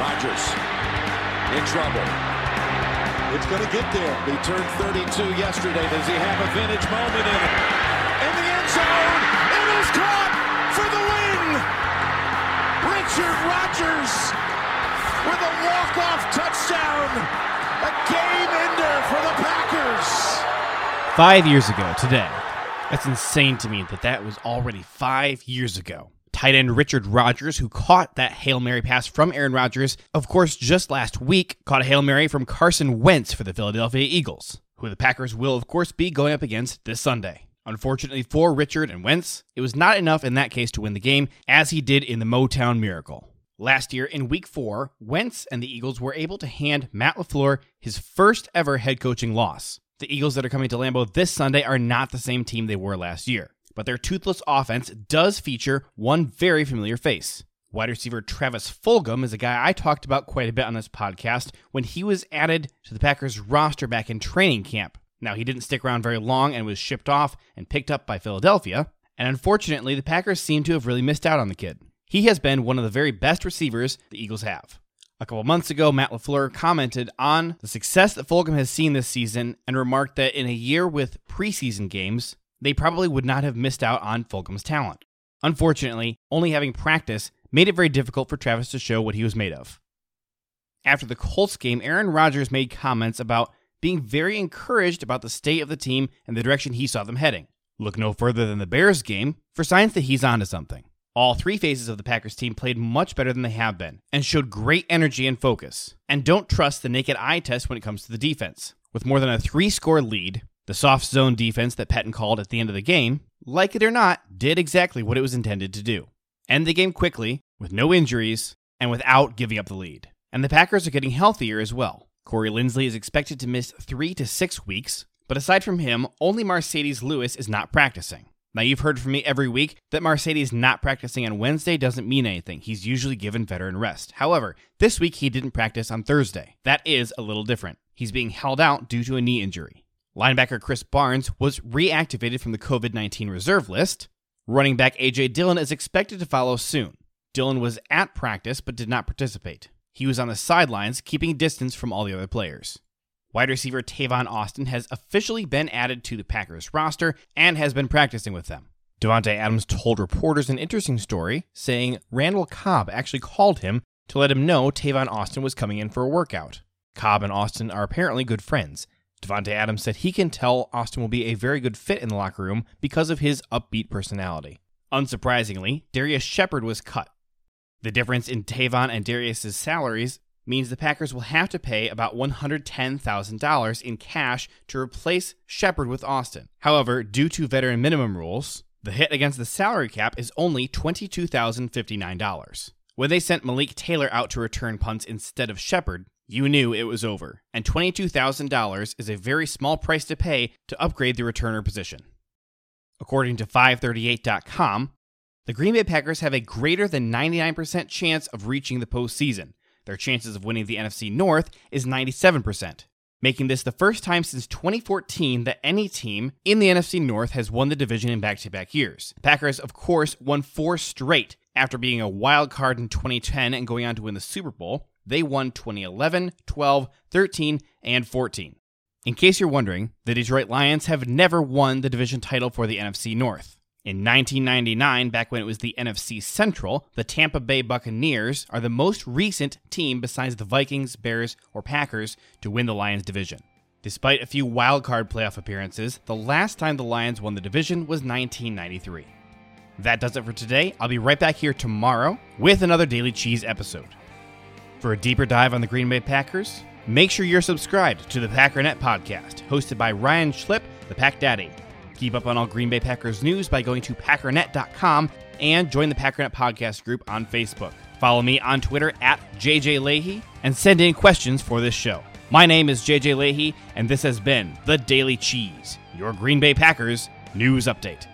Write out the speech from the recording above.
Rodgers in trouble. It's going to get there. He turned 32 yesterday. Does he have a vintage moment in it? In the end zone, it is caught for the win. Richard Rodgers with a walk-off touchdown. A game ender for the Packers. Five years ago today. That's insane to me that that was already five years ago. Tight end Richard Rodgers, who caught that Hail Mary pass from Aaron Rodgers, of course, just last week, caught a Hail Mary from Carson Wentz for the Philadelphia Eagles, who the Packers will, of course, be going up against this Sunday. Unfortunately for Richard and Wentz, it was not enough in that case to win the game, as he did in the Motown Miracle. Last year, in week four, Wentz and the Eagles were able to hand Matt LaFleur his first ever head coaching loss. The Eagles that are coming to Lambeau this Sunday are not the same team they were last year, but their toothless offense does feature one very familiar face. Wide receiver Travis Fulgham is a guy I talked about quite a bit on this podcast when he was added to the Packers roster back in training camp. Now, he didn't stick around very long and was shipped off and picked up by Philadelphia, and unfortunately, the Packers seem to have really missed out on the kid. He has been one of the very best receivers the Eagles have. A couple months ago, Matt LaFleur commented on the success that Fulgham has seen this season and remarked that in a year with preseason games, they probably would not have missed out on Fulgham's talent. Unfortunately, only having practice made it very difficult for Travis to show what he was made of. After the Colts game, Aaron Rodgers made comments about being very encouraged about the state of the team and the direction he saw them heading. Look no further than the Bears game for signs that he's onto something. All three phases of the Packers team played much better than they have been and showed great energy and focus. And don't trust the naked eye test when it comes to the defense. With more than a three score lead, the soft zone defense that Pettine called at the end of the game, like it or not, did exactly what it was intended to do end the game quickly, with no injuries, and without giving up the lead. And the Packers are getting healthier as well. Corey Linsley is expected to miss three to six weeks, but aside from him, only Marcedes Lewis is not practicing. Now, you've heard from me every week that Marcedes not practicing on Wednesday doesn't mean anything. He's usually given veteran rest. However, this week he didn't practice on Thursday. That is a little different. He's being held out due to a knee injury. Linebacker Krys Barnes was reactivated from the COVID 19 reserve list. Running back A.J. Dillon is expected to follow soon. Dillon was at practice but did not participate. He was on the sidelines, keeping distance from all the other players. Wide receiver Tavon Austin has officially been added to the Packers roster and has been practicing with them. Davante Adams told reporters an interesting story, saying Randall Cobb actually called him to let him know Tavon Austin was coming in for a workout. Cobb and Austin are apparently good friends. Davante Adams said he can tell Austin will be a very good fit in the locker room because of his upbeat personality. Unsurprisingly, Darrius Shepherd was cut. The difference in Tavon and Darrius's salaries means the Packers will have to pay about $110,000 in cash to replace Shepherd with Austin. However, due to veteran minimum rules, the hit against the salary cap is only $22,059. When they sent Malik Taylor out to return punts instead of Shepherd, you knew it was over, and $22,000 is a very small price to pay to upgrade the returner position. According to 538.com, the Green Bay Packers have a greater than 99% chance of reaching the postseason. Their chances of winning the NFC North is 97%, making this the first time since 2014 that any team in the NFC North has won the division in back to back years. Packers, of course, won four straight after being a wild card in 2010 and going on to win the Super Bowl. They won 2011, 12, 13, and 14. In case you're wondering, the Detroit Lions have never won the division title for the NFC North. In 1999, back when it was the NFC Central, the Tampa Bay Buccaneers are the most recent team besides the Vikings, Bears, or Packers to win the Lions division. Despite a few wild card playoff appearances, the last time the Lions won the division was 1993. That does it for today. I'll be right back here tomorrow with another Daily Cheese episode. For a deeper dive on the Green Bay Packers, make sure you're subscribed to the Packernet podcast, hosted by Ryan Schlip, the Pack Daddy. Keep up on all Green Bay Packers news by going to packernet.com and join the Packernet podcast group on Facebook. Follow me on Twitter at JJ Leahy and send in questions for this show. My name is JJ Leahy, and this has been The Daily Cheese, your Green Bay Packers news update.